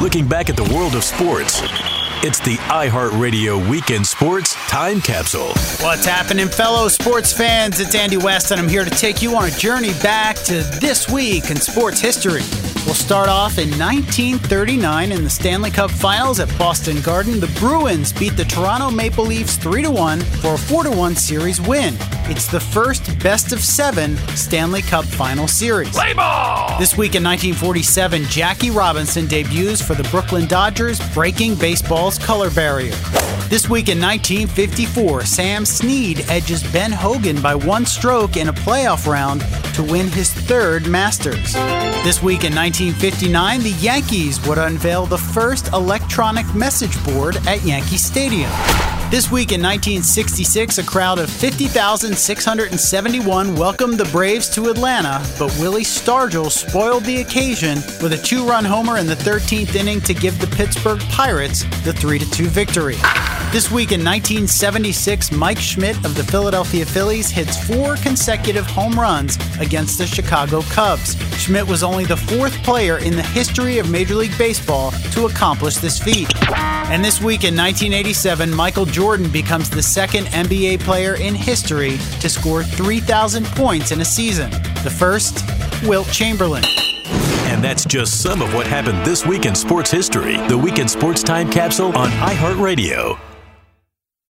looking back at the world of sports. It's the iHeartRadio Weekend Sports Time Capsule. What's happening, fellow sports fans? It's Andy West, and I'm here to take you on a journey back to this week in sports history. We'll start off in 1939 in the Stanley Cup Finals at Boston Garden. The Bruins beat the Toronto Maple Leafs 3 1 for a 4 1 series win. It's the first best of seven Stanley Cup Final series. Play ball! This week in 1947, Jackie Robinson debuts for the Brooklyn Dodgers, breaking baseball's color barrier. This week in 1954, Sam Snead edges Ben Hogan by one stroke in a playoff round to win his third Masters. This week in 1959, the Yankees would unveil the first electronic message board at Yankee Stadium. This week in 1966, a crowd of 50,671 welcomed the Braves to Atlanta, but Willie Stargell spoiled the occasion with a two run homer in the 13th inning to give the Pittsburgh Pirates the 3 2 victory. This week in 1976, Mike Schmidt of the Philadelphia Phillies hits four consecutive home runs against the Chicago Cubs. Schmidt was only the fourth player in the history of Major League Baseball to accomplish this feat. And this week in 1987, Michael Jordan becomes the second NBA player in history to score 3,000 points in a season. The first, Wilt Chamberlain. And that's just some of what happened this week in sports history. The Weekend Sports Time Capsule on iHeartRadio.